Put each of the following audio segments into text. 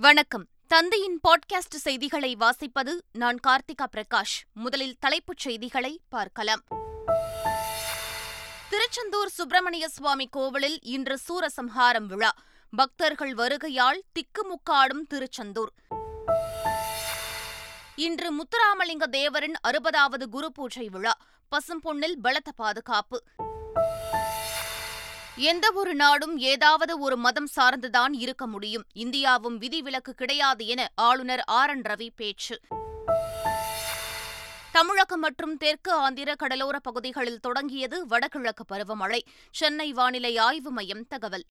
வணக்கம். தந்தையின் பாட்காஸ்ட் செய்திகளை வாசிப்பது நான் கார்த்திகா பிரகாஷ். முதலில் தலைப்புச் செய்திகளை பார்க்கலாம். திருச்செந்தூர் சுப்பிரமணிய சுவாமி கோவிலில் இன்று சூரசம்ஹாரம் விழா. பக்தர்கள் வருகையால் திக்குமுக்காடும் திருச்செந்தூர். இன்று முத்துராமலிங்க தேவரின் அறுபதாவது குரு பூஜை விழா. பசும்பொன்னில் பலத்த பாதுகாப்பு. எந்த ஒரு நாடும் ஏதாவது ஒரு மதம் சார்ந்துதான் இருக்க முடியும். இந்தியாவும் விதிவிலக்கு கிடையாது என ஆளுநர் ஆர். என். ரவி பேச்சு. தமிழகம் மற்றும் தெற்கு ஆந்திர கடலோர பகுதிகளில் தொடங்கியது வடகிழக்கு பருவமழை. சென்னை வானிலை ஆய்வு மையம் தகவல்.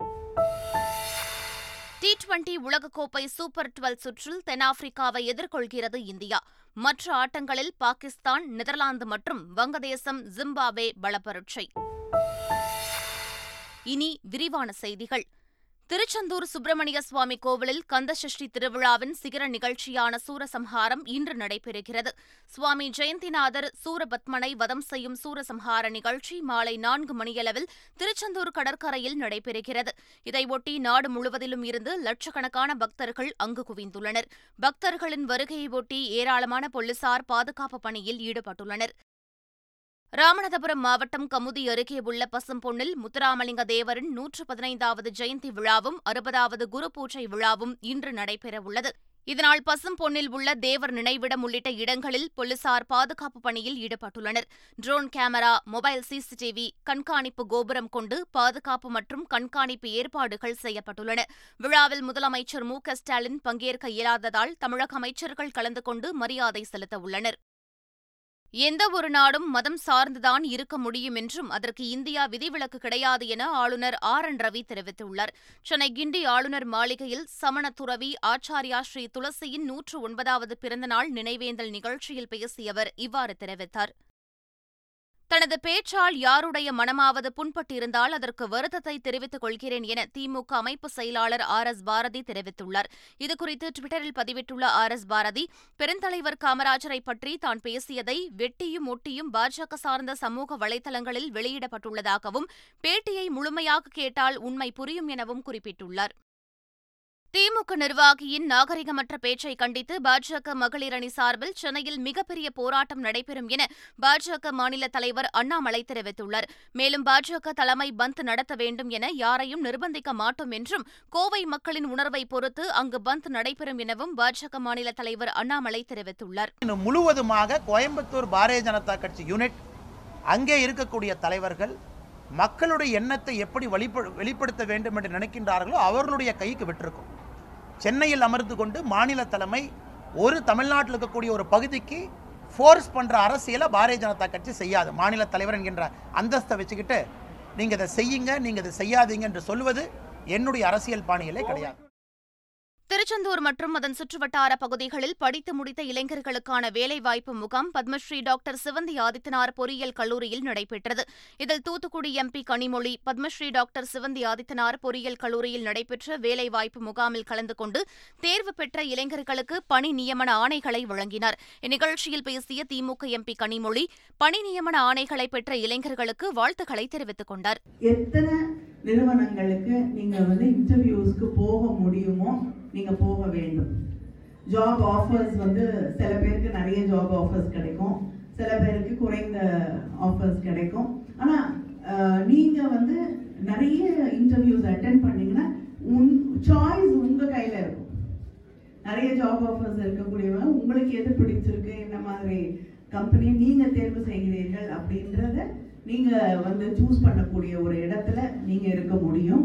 டி டுவெண்டி உலகக்கோப்பை சூப்பர் டுவெல் சுற்றில் தென்னாப்பிரிக்காவை எதிர்கொள்கிறது இந்தியா. மற்ற ஆட்டங்களில் பாகிஸ்தான் நெதர்லாந்து மற்றும் வங்கதேசம் ஜிம்பாப்வே பலப்பரட்சை. இனி விரிவான செய்திகள். திருச்செந்தூர் சுப்பிரமணிய சுவாமி கோவிலில் கந்தசஷ்டி திருவிழாவின் சிகர நிகழ்ச்சியான சூரசம்ஹாரம் இன்று நடைபெறுகிறது. சுவாமி ஜெயந்திநாதர் சூரபத்மனை வதம் செய்யும் சூரசம்ஹார நிகழ்ச்சி மாலை நான்கு மணியளவில் திருச்செந்தூர் கடற்கரையில் நடைபெறுகிறது. இதையொட்டி நாடு முழுவதிலும் இருந்து லட்சக்கணக்கான பக்தர்கள் அங்கு குவிந்துள்ளனர். பக்தர்களின் வருகையையொட்டி ஏராளமான போலீசார் பாதுகாப்பு பணியில் ஈடுபட்டுள்ளனர். ராமநாதபுரம் மாவட்டம் கமுதி அருகே உள்ள பசும்பொன்னில் முத்துராமலிங்க தேவரின் நூற்று பதினைந்தாவது ஜெயந்தி விழாவும் அறுபதாவது குரு பூஜை விழாவும் இன்று நடைபெறவுள்ளது இதனால் பசும்பொன்னில் உள்ள தேவர் நினைவிடம் உள்ளிட்ட இடங்களில் போலீசார் பாதுகாப்பு பணியில் ஈடுபட்டுள்ளனர். ட்ரோன் கேமரா மொபைல் சிசிடிவி கண்காணிப்பு கோபுரம் கொண்டு பாதுகாப்பு மற்றும் கண்காணிப்பு ஏற்பாடுகள் செய்யப்பட்டுள்ளன. விழாவில் முதலமைச்சர் மு ஸ்டாலின் பங்கேற்க இயலாததால் தமிழக அமைச்சர்கள் கலந்து கொண்டு மரியாதை செலுத்த உள்ளனர். எந்த ஒரு நாடும் மதம் சார்ந்துதான் இருக்க முடியும் என்றும் அதற்கு இந்தியா விதிவிலக்கு கிடையாது என ஆளுநர் ஆர் என் ரவி தெரிவித்துள்ளார். சென்னை கிண்டி ஆளுநர் மாளிகையில் சமண துறவி ஆச்சாரியா ஸ்ரீ துளசியின் நூற்று ஒன்பதாவது பிறந்தநாள் நினைவேந்தல் நிகழ்ச்சியில் பேசிய அவர் இவ்வாறு தெரிவித்தார். தனது பேச்சால் யாருடைய மனமாவது புண்பட்டிருந்தால் அதற்கு வருத்தத்தை தெரிவித்துக் கொள்கிறேன் என திமுக அமைப்பு செயலாளர் ஆர் எஸ் பாரதி தெரிவித்துள்ளார். இதுகுறித்து டுவிட்டரில் பதிவிட்டுள்ள ஆர் எஸ் பாரதி பெருந்தலைவர் காமராஜரை பற்றி தான் பேசியதை வெட்டியும் ஒட்டியும் பாஜக சார்ந்த சமூக வலைதளங்களில் வெளியிடப்பட்டுள்ளதாகவும் பேட்டியை முழுமையாக கேட்டால் உண்மை புரியும் எனவும் குறிப்பிட்டுள்ளார். திமுக நிர்வாகியின் நாகரிகமற்ற பேச்சை கண்டித்து பாஜக மகளிர் அணி சார்பில் சென்னையில் மிகப்பெரிய போராட்டம் நடைபெறும் என பாஜக மாநில தலைவர் அண்ணாமலை தெரிவித்துள்ளார். மேலும் பாஜக தலைமை பந்த் நடத்த வேண்டும் என யாரையும் நிர்பந்திக்க மாட்டோம் என்றும் கோவை மக்களின் உணர்வை பொறுத்து அங்கு பந்த் நடைபெறும் எனவும் பாஜக மாநில தலைவர் அண்ணாமலை தெரிவித்துள்ளார். முழுவதுமாக கோயம்புத்தூர் பாரதிய ஜனதா கட்சி யூனிட் அங்கே இருக்கக்கூடிய தலைவர்கள் மக்களுடைய எண்ணத்தை எப்படி வெளிப்படுத்த வேண்டும் என்று நினைக்கின்றார்களோ அவர்களுடைய கைக்கு விட்டிருக்கும். சென்னையில் அமர்ந்து கொண்டு மாநில தலைமை ஒரு தமிழ்நாட்டில் இருக்கக்கூடிய ஒரு பகுதிக்கு ஃபோர்ஸ் பண்ணுற அரசியலை பாரதிய ஜனதா கட்சி செய்யாது. மாநில தலைவர் என்கின்ற அந்தஸ்தை வச்சுக்கிட்டு நீங்கள் இதை செய்யுங்க நீங்கள் இதை செய்யாதீங்க என்று சொல்வது என்னுடைய அரசியல் பாணியிலே கிடையாது. திருச்செந்தூர் மற்றும் அதன் சுற்றுவட்டார பகுதிகளில் படித்து முடித்த இளைஞர்களுக்கான வேலைவாய்ப்பு முகாம் பத்மஸ்ரீ டாக்டர் சிவந்தி ஆதித்தனார் பொறியியல் கல்லூரியில் நடைபெற்றது. இதில் தூத்துக்குடி எம்பி கனிமொழி பத்மஸ்ரீ டாக்டர் சிவந்தி ஆதித்தனார் பொறியியல் கல்லூரியில் நடைபெற்ற வேலைவாய்ப்பு முகாமில் கலந்து கொண்டு தேர்வு பெற்ற இளைஞர்களுக்கு பணி நியமன ஆணைகளை வழங்கினார். இந்நிகழ்ச்சியில் பேசிய திமுக எம்பி கனிமொழி பணி நியமன ஆணைகளை பெற்ற இளைஞர்களுக்கு வாழ்த்துக்களை தெரிவித்துக் கொண்டார். நிறுவனங்களுக்கு நீங்கள் வந்து இன்டர்வியூஸ்க்கு போக முடியுமோ நீங்கள் போக வேண்டும். ஜாப் ஆஃபர்ஸ் வந்து சில பேருக்கு நிறைய ஜாப் ஆஃபர்ஸ் கிடைக்கும். சில பேருக்கு குறைந்த ஆஃபர்ஸ் கிடைக்கும். ஆனால் நீங்கள் வந்து நிறைய இன்டர்வியூஸ் அட்டன் பண்ணீங்கன்னா உன் சாய்ஸ் உங்கள் கையில் இருக்கும். நிறைய ஜாப் ஆஃபர்ஸ் இருக்கக்கூடியவங்க உங்களுக்கு எது பிடிச்சிருக்கு என்ன மாதிரி கம்பெனி நீங்கள் தேர்வு செய்கிறீர்கள் அப்படின்றத நீங்கள் வந்து சூஸ் பண்ணக்கூடிய ஒரு இடத்துல நீங்கள் இருக்க முடியும்.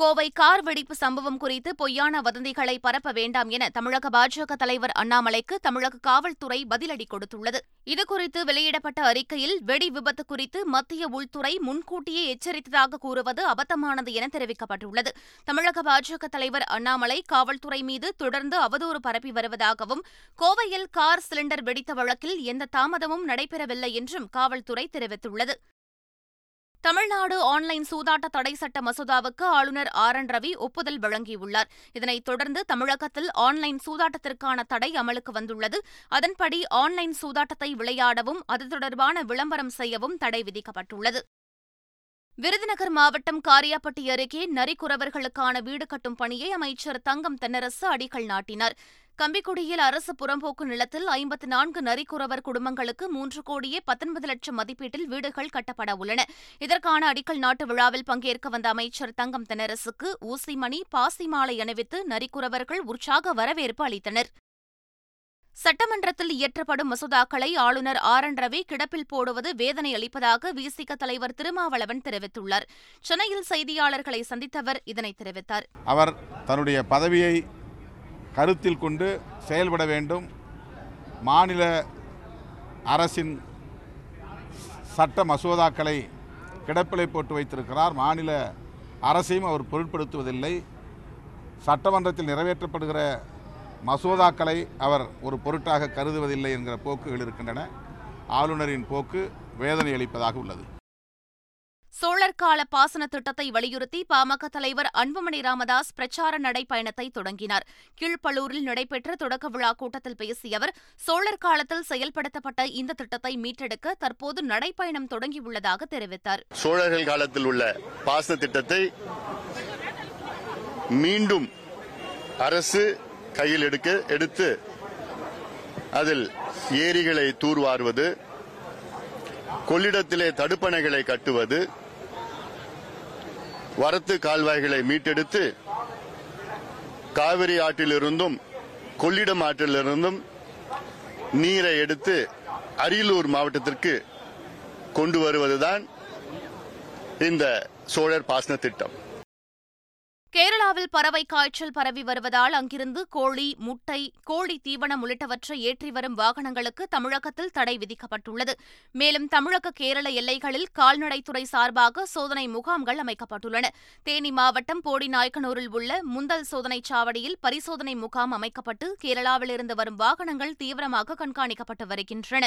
கோவை கார் வெடிப்பு சம்பவம் குறித்து பொய்யான வதந்திகளை பரப்ப வேண்டாம் என தமிழக பாஜக தலைவர் அண்ணாமலைக்கு தமிழக காவல்துறை பதிலடி கொடுத்துள்ளது. இதுகுறித்து வெளியிடப்பட்ட அறிக்கையில் வெடி விபத்து குறித்து மத்திய உள்துறை முன்கூட்டியே எச்சரித்ததாக கூறுவது அபத்தமானது என தெரிவிக்கப்பட்டுள்ளது. தமிழக பாஜக தலைவர் அண்ணாமலை காவல்துறை மீது தொடர்ந்து அவதூறு பரப்பி வருவதாகவும் கோவையில் கார் சிலிண்டர் வெடித்த வழக்கில் எந்த தாமதமும் நடைபெறவில்லை என்றும் காவல்துறை தெரிவித்துள்ளது. தமிழ்நாடு ஆன்லைன் சூதாட்ட தடை சட்ட மசோதாவுக்கு ஆளுநர் ஆர் என் ரவி ஒப்புதல் வழங்கியுள்ளார். இதனைத் தொடர்ந்து தமிழகத்தில் ஆன்லைன் சூதாட்டத்திற்கான தடை அமலுக்கு வந்துள்ளது. அதன்படி ஆன்லைன் சூதாட்டத்தை விளையாடவும் அது தொடர்பான விளம்பரம் செய்யவும் தடை விதிக்கப்பட்டுள்ளது. விருதுநகர் மாவட்டம் காரியாப்பட்டி அருகே நரிக்குறவர்களுக்கான வீடு கட்டும் பணியை அமைச்சர் தங்கம் தென்னரசு அடிக்கல் நாட்டினார். கம்பிக்குடியில் அரசு புறம்போக்கு நிலத்தில் ஐம்பத்து நான்கு நரிக்குறவர் குடும்பங்களுக்கு மூன்று கோடியே பத்தொன்பது லட்சம் மதிப்பீட்டில் வீடுகள் கட்டப்பட உள்ளன. இதற்கான அடிக்கல் நாட்டு விழாவில் பங்கேற்க வந்த அமைச்சர் தங்கம் தென்னரசுக்கு ஊசிமணி பாசி மாலை அணிவித்து நரிக்குறவர்கள் உற்சாக வரவேற்பு அளித்தனர். சட்டமன்றத்தில் இயற்றப்படும் மசோதாக்களை ஆளுநர் ஆர் என் ரவி கிடப்பில் போடுவது வேதனை அளிப்பதாக விசிக தலைவர் திருமாவளவன் தெரிவித்துள்ளார். சென்னையில் செய்தியாளர்களை சந்தித்தவர் இதனை தெரிவித்தார். அவர் தன்னுடைய பதவியை கருத்தில் கொண்டு செயல்பட வேண்டும். மாநில அரசின் சட்ட மசோதாக்களை கிடப்பிலை போட்டு வைத்திருக்கிறார். மாநில அரசையும் அவர் பொருட்படுத்துவதில்லை. சட்டமன்றத்தில் நிறைவேற்றப்படுகிற மசோதாக்களை அவர் ஒரு பொருட்டாக கருதுவதில்லை என்கிற போக்குகள் இருக்கின்றன. ஆளுநரின் போக்கு வேதனை அளிப்பதாக உள்ளது. சோழர் கால பாசன திட்டத்தை வலியுறுத்தி பாமக தலைவர் அன்புமணி ராமதாஸ் பிரச்சார நடைப்பயணத்தை தொடங்கினார். கீழ்ப்பள்ளூரில் நடைபெற்ற தொடக்க விழா கூட்டத்தில் பேசிய அவர் சோழர் காலத்தில் செயல்படுத்தப்பட்ட இந்த திட்டத்தை மீட்டெடுக்க தற்போது நடைப்பயணம் தொடங்கியுள்ளதாக தெரிவித்தார். சோழர்கள் காலத்தில் உள்ள பாசன திட்டத்தை மீண்டும் அரசு கையில் எடுக்க எடுத்து அதில் ஏரிகளை தூர்வாருவது கொள்ளிடத்திலே தடுப்பணைகளை கட்டுவது வரத்து கால்வாய்களை மீட்டெடுத்து காவிரி ஆற்றிலிருந்தும் கொள்ளிடம் ஆற்றிலிருந்தும் நீரை எடுத்து அரியலூர் மாவட்டத்திற்கு கொண்டு வருவதுதான் இந்த சோழர் பாசன திட்டம். கேரளாவில் பறவை காய்ச்சல் பரவி வருவதால் அங்கிருந்து கோழி முட்டை கோழி தீவனம் உள்ளிட்டவற்றை ஏற்றி வரும் வாகனங்களுக்கு தமிழகத்தில் தடை விதிக்கப்பட்டுள்ளது. மேலும் தமிழக கேரள எல்லைகளில் கால்நடைத்துறை சார்பாக சோதனை முகாம்கள் அமைக்கப்பட்டுள்ளன. தேனி மாவட்டம் போடி நாயக்கனூரில் உள்ள முந்தல் சோதனைச் சாவடியில் பரிசோதனை முகாம் அமைக்கப்பட்டு கேரளாவிலிருந்து வரும் வாகனங்கள் தீவிரமாக கண்காணிக்கப்பட்டு வருகின்றன.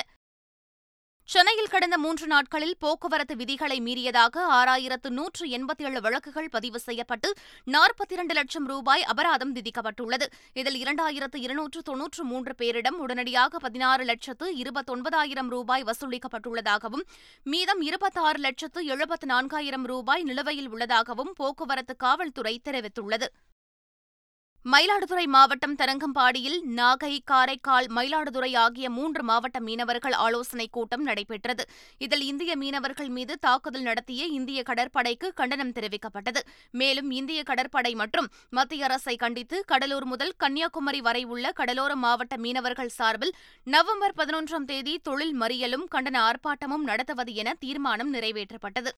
சென்னையில் கடந்த மூன்று நாட்களில் போக்குவரத்து விதிகளை மீறியதாக ஆறாயிரத்து நூற்று எண்பத்தி ஏழு வழக்குகள் பதிவு செய்யப்பட்டு நாற்பத்தி இரண்டு லட்சம் ரூபாய் அபராதம் விதிக்கப்பட்டுள்ளது. இதில் இரண்டாயிரத்து இருநூற்று தொன்னூற்று மூன்று பேரிடம் உடனடியாக பதினாறு லட்சத்து இருபத்தொன்பதாயிரம் ரூபாய் வசூலிக்கப்பட்டுள்ளதாகவும் மீதம் இருபத்தாறு லட்சத்து எழுபத்து நான்காயிரம் ரூபாய் நிலுவையில் உள்ளதாகவும் போக்குவரத்து காவல்துறை தெரிவித்துள்ளது. மயிலாடுதுறை மாவட்டம் தரங்கம்பாடியில் நாகை காரைக்கால் மயிலாடுதுறை ஆகிய மூன்று மாவட்ட மீனவர்கள் ஆலோசனைக் கூட்டம் நடைபெற்றது. இதில் இந்திய மீனவர்கள் மீது தாக்குதல் நடத்திய இந்திய கடற்படைக்கு கண்டனம் தெரிவிக்கப்பட்டது. மேலும் இந்திய கடற்படை மற்றும் மத்திய அரசை கண்டித்து கடலூர் முதல் கன்னியாகுமரி வரை உள்ள கடலோர மாவட்ட மீனவர்கள் சார்பில் நவம்பர் பதினொன்றாம் தேதி தொழில் மறியலும் கண்டன ஆர்ப்பாட்டமும் நடத்துவது என தீர்மானம் நிறைவேற்றப்பட்டது.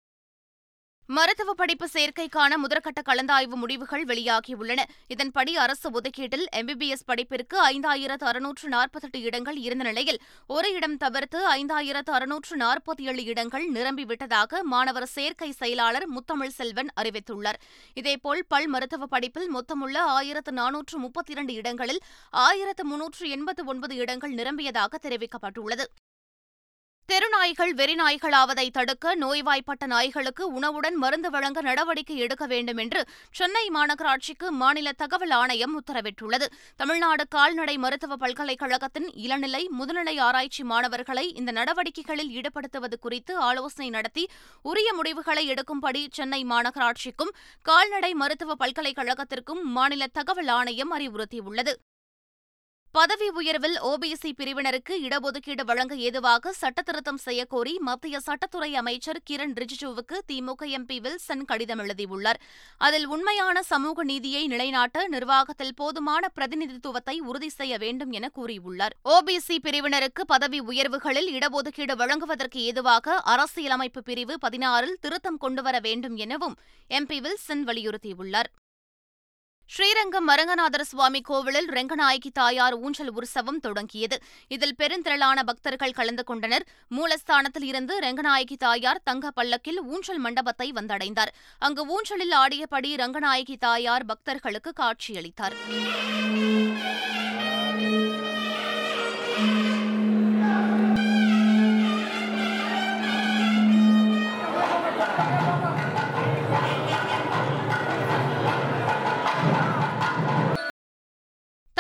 மருத்துவ படிப்பு சேர்க்கைக்கான முதற்கட்ட கலந்தாய்வு முடிவுகள் வெளியாகியுள்ளன. இதன்படி அரசு ஒதுக்கீட்டில் எம்பிபிஎஸ் படிப்பிற்கு ஐந்தாயிரத்து அறுநூற்று நாற்பத்தெட்டு இடங்கள் இருந்த நிலையில் ஒரு இடம் தவிர்த்து ஐந்தாயிரத்து அறுநூற்று நாற்பத்தி ஏழு இடங்கள் நிரம்பிவிட்டதாக மாணவர் சேர்க்கை செயலாளர் முத்தமிழ் செல்வன் அறிவித்துள்ளார். இதேபோல் பல் மருத்துவ படிப்பில் மொத்தமுள்ள ஆயிரத்து நானூற்று முப்பத்தி இரண்டு இடங்களில் ஆயிரத்து முன்னூற்று எண்பத்து ஒன்பது இடங்கள் நிரம்பியதாக தெரிவிக்கப்பட்டுள்ளது. தெருநாய்கள் வெறிநாய்களாவதை தடுக்க நோய்வாய்ப்பட்ட நாய்களுக்கு உணவுடன் மருந்து வழங்க நடவடிக்கை எடுக்க வேண்டும் என்று சென்னை மாநகராட்சிக்கு மாநில தகவல் ஆணையம் உத்தரவிட்டுள்ளது. தமிழ்நாடு கால்நடை மருத்துவ பல்கலைக்கழகத்தின் இளநிலை முதுநிலை ஆராய்ச்சி மாணவர்களை இந்த நடவடிக்கைகளில் ஈடுபடுத்துவது குறித்து ஆலோசனை நடத்தி உரிய முடிவுகளை எடுக்கும்படி சென்னை மாநகராட்சிக்கும் கால்நடை மருத்துவ பல்கலைக்கழகத்திற்கும் மாநில தகவல் ஆணையம் அறிவுறுத்தியுள்ளது. பதவி உயர்வில் ஓபிசி பிரிவினருக்கு இடஒதுக்கீடு வழங்க ஏதுவாக சட்டத்திருத்தம் செய்யக்கோரி மத்திய சட்டத்துறை அமைச்சர் கிரண் ரிஜிஜுவுக்கு திமுக எம்பி வில்சன் கடிதம் எழுதியுள்ளார். அதில் உண்மையான சமூக நீதியை நிலைநாட்ட நிர்வாகத்தில் போதுமான பிரதிநிதித்துவத்தை உறுதி செய்ய வேண்டும் என கூறியுள்ளார். ஓபிசி பிரிவினருக்கு பதவி உயர்வுகளில் இடஒதுக்கீடு வழங்குவதற்கு ஏதுவாக அரசியலமைப்பு பிரிவு பதினாறில் திருத்தம் கொண்டுவர வேண்டும் எனவும் எம்பி வில்சன் வலியுறுத்தியுள்ளார். ஸ்ரீரங்கம் மரங்கநாதர் சுவாமி கோவிலில் ரெங்கநாயகி தாயார் ஊஞ்சல் உற்சவம் தொடங்கியது. இதில் பெருந்திரளான பக்தர்கள் கலந்து கொண்டனர். மூலஸ்தானத்தில் இருந்து ரெங்கநாயகி தாயார் தங்க பல்லக்கில் ஊஞ்சல் மண்டபத்தை வந்தடைந்தார். அங்கு ஊஞ்சலில் ஆடியபடி ரங்கநாயகி தாயார் பக்தர்களுக்கு காட்சியளித்தார்.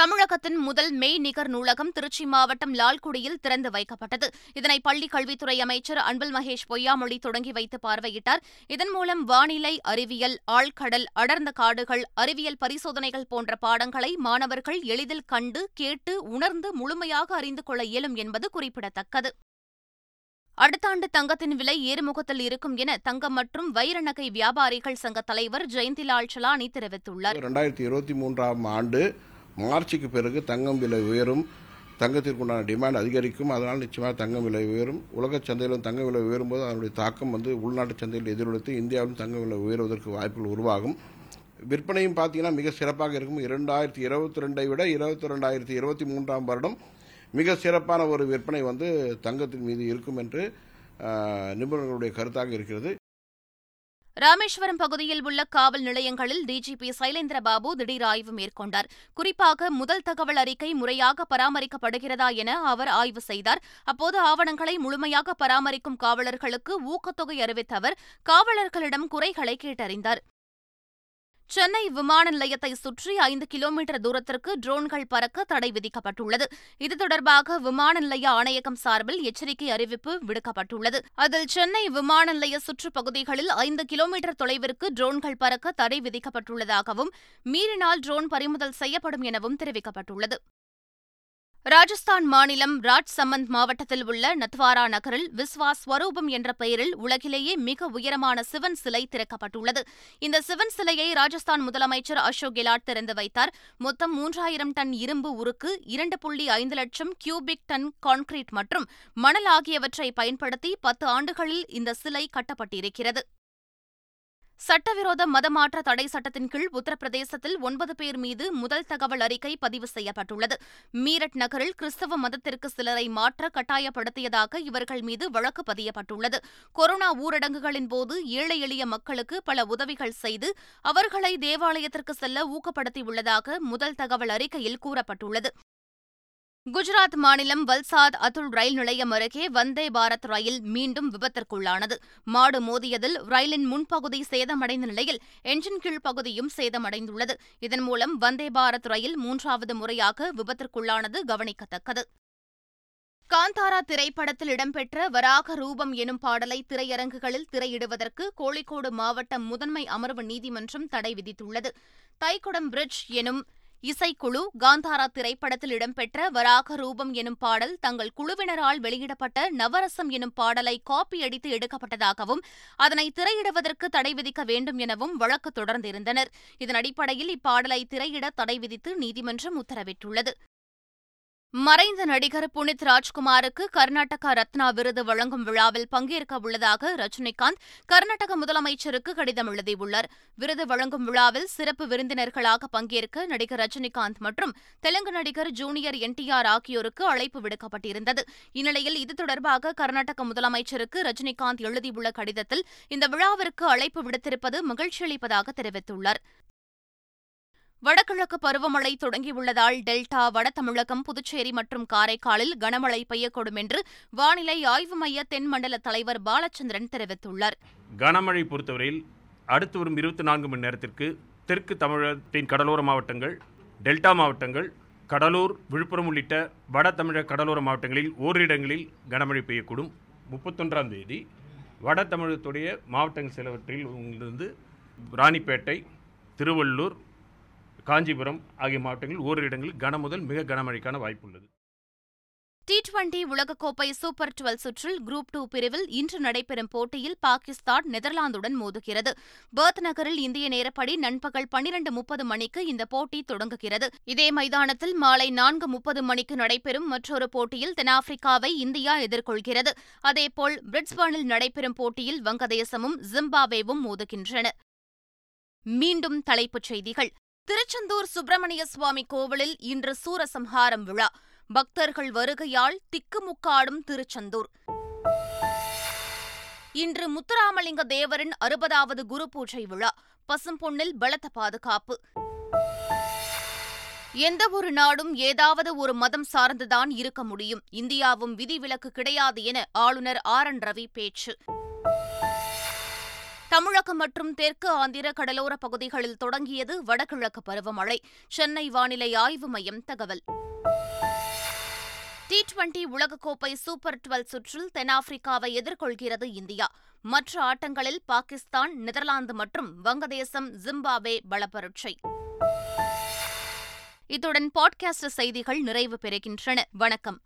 தமிழகத்தின் முதல் மெய் நிகர் நூலகம் திருச்சி மாவட்டம் லால்குடியில் திறந்து வைக்கப்பட்டது. இதனை பள்ளிக் கல்வித்துறை அமைச்சர் அன்பில் மகேஷ் பொய்யாமொழி தொடங்கி வைத்து பார்வையிட்டார். இதன் மூலம் வானிலை அறிவியல் ஆழ்கடல் அடர்ந்த காடுகள் அறிவியல் பரிசோதனைகள் போன்ற பாடங்களை மாணவர்கள் எளிதில் கண்டு கேட்டு உணர்ந்து முழுமையாக அறிந்து கொள்ள இயலும் என்பது குறிப்பிடத்தக்கது. அடுத்த ஆண்டு தங்கத்தின் விலை ஏறுமுகத்தில் இருக்கும் என தங்கம் மற்றும் வைர நகை வியாபாரிகள் சங்க தலைவர் ஜெயந்திலால் சலானி தெரிவித்துள்ளார். இரண்டாயிரத்தி இருபத்தி மூன்றாம் ஆண்டு மார்ச்சுக்கு பிறகு தங்கம் விலை உயரும் தங்கத்திற்குண்டான டிமாண்ட் அதிகரிக்கும். அதனால் நிச்சயமாக தங்கம் விலை உயரும். உலக சந்தையிலும் தங்க விலை உயரும் போது அதனுடைய தாக்கம் வந்து உள்நாட்டு சந்தையில் எதிரொலித்து இந்தியாவிலும் தங்க விலை உயர்வதற்கு வாய்ப்புகள் உருவாகும். விற்பனையும் பார்த்தீங்கன்னா மிக சிறப்பாக இருக்கும். இரண்டாயிரத்தி இருபத்தி ரெண்டை விட இருபத்தி ரெண்டாயிரத்தி இருபத்தி மூன்றாம் வருடம் மிக சிறப்பான ஒரு விற்பனை வந்து தங்கத்தின் மீது இருக்கும் என்று நிபுணர்களுடைய கருத்தாக இருக்கிறது. ராமேஸ்வரம் பகுதியில் உள்ள காவல் நிலையங்களில் டிஜிபி சைலேந்திரபாபு திடீர் ஆய்வு மேற்கொண்டார். குறிப்பாக முதல் தகவல் அறிக்கை முறையாக பராமரிக்கப்படுகிறதா என அவர் ஆய்வு செய்தார். அப்போது ஆவணங்களை முழுமையாக பராமரிக்கும் காவலர்களுக்கு ஊக்கத்தொகை அறிவித்த அவர் காவலர்களிடம் குறைகளை கேட்டறிந்தார். சென்னை விமான நிலையத்தை சுற்றி ஐந்து கிலோமீட்டர் தூரத்திற்கு ட்ரோன்கள் பறக்க தடை விதிக்கப்பட்டுள்ளது. இது தொடர்பாக விமான நிலைய ஆணையகம் சார்பில் எச்சரிக்கை அறிவிப்பு விடுக்கப்பட்டுள்ளது. அதில் சென்னை விமான நிலைய சுற்றுப்பகுதிகளில் ஐந்து கிலோமீட்டர் தொலைவிற்கு ட்ரோன்கள் பறக்க தடை விதிக்கப்பட்டுள்ளதாகவும் மீறினால் ட்ரோன் பறிமுதல் செய்யப்படும் எனவும் தெரிவிக்கப்பட்டுள்ளது. ராஜஸ்தான் மாநிலம் ராஜ்சமந்த் மாவட்டத்தில் உள்ள நத்வாரா நகரில் விஸ்வா ஸ்வரூபம் என்ற பெயரில் உலகிலேயே மிக உயரமான சிவன் சிலை திறக்கப்பட்டுள்ளது. இந்த சிவன் சிலையை ராஜஸ்தான் முதலமைச்சர் அசோக் கெலாட் திறந்து வைத்தார். மொத்தம் மூன்றாயிரம் டன் இரும்பு உருக்கு இரண்டு புள்ளி ஐந்து லட்சம் கியூபிக் டன் கான்கிரீட் மற்றும் மணல் ஆகியவற்றை பயன்படுத்தி பத்து ஆண்டுகளில் இந்த சிலை கட்டப்பட்டிருக்கிறது. சட்டவிரோத மதமாற்ற தடை சட்டத்தின் கீழ் உத்தரப்பிரதேசத்தில் ஒன்பது பேர் மீது முதல் தகவல் அறிக்கை பதிவு செய்யப்பட்டுள்ளது. மீரட் நகரில் கிறிஸ்தவ மதத்திற்கு சிலரை மாற்ற கட்டாயப்படுத்தியதாக இவர்கள் மீது வழக்கு பதியப்பட்டுள்ளது. கொரோனா ஊரடங்குகளின் போது ஏழை எளிய மக்களுக்கு பல உதவிகள் செய்து அவர்களை தேவாலயத்திற்கு செல்ல ஊக்கப்படுத்தியுள்ளதாக முதல் தகவல் அறிக்கையில் கூறப்பட்டுள்ளது. குஜராத் மாநிலம் வல்சாத் அதுல் ரயில் நிலையம் அருகே வந்தே பாரத் ரயில் மீண்டும் விபத்திற்குள்ளானது. மாடு மோதியதில் ரயிலின் முன்பகுதி சேதமடைந்த நிலையில் என்ஜின் கீழ்ப்பகுதியும் சேதமடைந்துள்ளது. இதன் மூலம் வந்தே பாரத் ரயில் மூன்றாவது முறையாக விபத்திற்குள்ளானது கவனிக்கத்தக்கது. காந்தாரா திரைப்படத்தில் இடம்பெற்ற வராக ரூபம் எனும் பாடலை திரையரங்குகளில் திரையிடுவதற்கு கோழிக்கோடு மாவட்ட முதன்மை அமர்வு நீதிமன்றம் தடை விதித்துள்ளது. தைக்குடம் பிரிட்ஜ் எனும் இசைக்குழு காந்தாரா திரைப்படத்தில் இடம்பெற்ற வராக ரூபம் எனும் பாடல் தங்கள் குழுவினரால் வெளியிடப்பட்ட நவரசம் எனும் பாடலை காப்பியடித்து எடுக்கப்பட்டதாகவும் அதனை திரையிடுவதற்கு தடை விதிக்க வேண்டும் எனவும் வழக்கு தொடர்ந்திருந்தனர். இதன் அடிப்படையில் இப்பாடலை திரையிட தடை விதித்து நீதிமன்றம் உத்தரவிட்டுள்ளது. மறைந்த நடிகர் புனித் ராஜ்குமாருக்கு கர்நாடகா ரத்னா விருது வழங்கும் விழாவில் பங்கேற்க உள்ளதாக ரஜினிகாந்த் கர்நாடக முதலமைச்சருக்கு கடிதம் எழுதியுள்ளார். விருது வழங்கும் விழாவில் சிறப்பு விருந்தினர்களாக பங்கேற்க நடிகர் ரஜினிகாந்த் மற்றும் தெலுங்கு நடிகர் ஜூனியர் என்டிஆர் ஆகியோருக்கு அழைப்பு விடுக்கப்பட்டிருந்தது. இந்நிலையில் இது தொடர்பாக கர்நாடக முதலமைச்சருக்கு ரஜினிகாந்த் எழுதியுள்ள கடிதத்தில் இந்த விழாவிற்கு அழைப்பு விடுத்திருப்பது மகிழ்ச்சியளிப்பதாக தெரிவித்துள்ளார். வடகிழக்கு பருவமழை தொடங்கியுள்ளதால் டெல்டா வட தமிழகம் புதுச்சேரி மற்றும் காரைக்காலில் கனமழை பெய்யக்கூடும் என்று வானிலை ஆய்வு மைய தென்மண்டல தலைவர் பாலச்சந்திரன் தெரிவித்துள்ளார். கனமழை பொறுத்தவரையில் அடுத்து வரும் இருபத்தி நான்கு மணி நேரத்திற்கு தெற்கு தமிழகத்தின் கடலோர மாவட்டங்கள் டெல்டா மாவட்டங்கள் கடலூர் விழுப்புரம் உள்ளிட்ட வட தமிழக கடலோர மாவட்டங்களில் ஓரிரு இடங்களில் கனமழை பெய்யக்கூடும். முப்பத்தொன்றாம் தேதி வட தமிழகத்துடைய மாவட்டங்கள் சிலவற்றில் இருந்து ராணிப்பேட்டை திருவள்ளூர் காஞ்சிபுரம் ஆகிய மாவட்டங்களில் ஓரிரு இடங்களில் கன முதல் மிக கனமழைக்கான வாய்ப்புள்ளது டி டுவெண்டி உலகக்கோப்பை சூப்பர் டுவெல் சுற்றில் குரூப் டூ பிரிவில் இன்று நடைபெறும் போட்டியில் பாகிஸ்தான் நெதர்லாந்துடன் மோதுகிறது. பர்த் நகரில் இந்திய நேரப்படி நண்பகல் பனிரண்டு முப்பது மணிக்கு இந்த போட்டி தொடங்குகிறது. இதே மைதானத்தில் மாலை நான்கு முப்பது மணிக்கு நடைபெறும் மற்றொரு போட்டியில் தென்னாப்பிரிக்காவை இந்தியா எதிர்கொள்கிறது. அதேபோல் பிரிட்ஸ்பர்னில் நடைபெறும் போட்டியில் வங்கதேசமும் ஜிம்பாப்வேவும் மோதுகின்றன. மீண்டும் தலைப்புச் செய்திகள். திருச்செந்தூர் சுப்பிரமணிய சுவாமி கோவிலில் இன்று சூரசம்ஹாரம் விழா. பக்தர்கள் வருகையால் திக்குமுக்காடும் திருச்செந்தூர். இன்று முத்துராமலிங்க தேவரின் அறுபதாவது குரு பூஜை விழா. பசும்பொன்னில் பலத்த பாதுகாப்பு. எந்த ஒரு நாடும் ஏதாவது ஒரு மதம் சார்ந்துதான் இருக்க முடியும். இந்தியாவும் விதிவிலக்கு கிடையாது என ஆளுநர் ஆர். என். ரவி பேச்சு. தமிழகம் மற்றும் தெற்கு ஆந்திர கடலோர பகுதிகளில் தொடங்கியது வடகிழக்கு பருவமழை. சென்னை வானிலை ஆய்வு மையம் தகவல். டி டுவெண்டி உலகக்கோப்பை சூப்பர் டுவெல் சுற்றில் தென்னாப்பிரிக்காவை எதிர்கொள்கிறது இந்தியா. மற்ற ஆட்டங்களில் பாகிஸ்தான் நெதர்லாந்து மற்றும் வங்கதேசம் ஜிம்பாப்வே பலப்பரட்சை. இத்துடன் பாட்காஸ்ட் செய்திகள் நிறைவு பெறுகின்றன. வணக்கம்.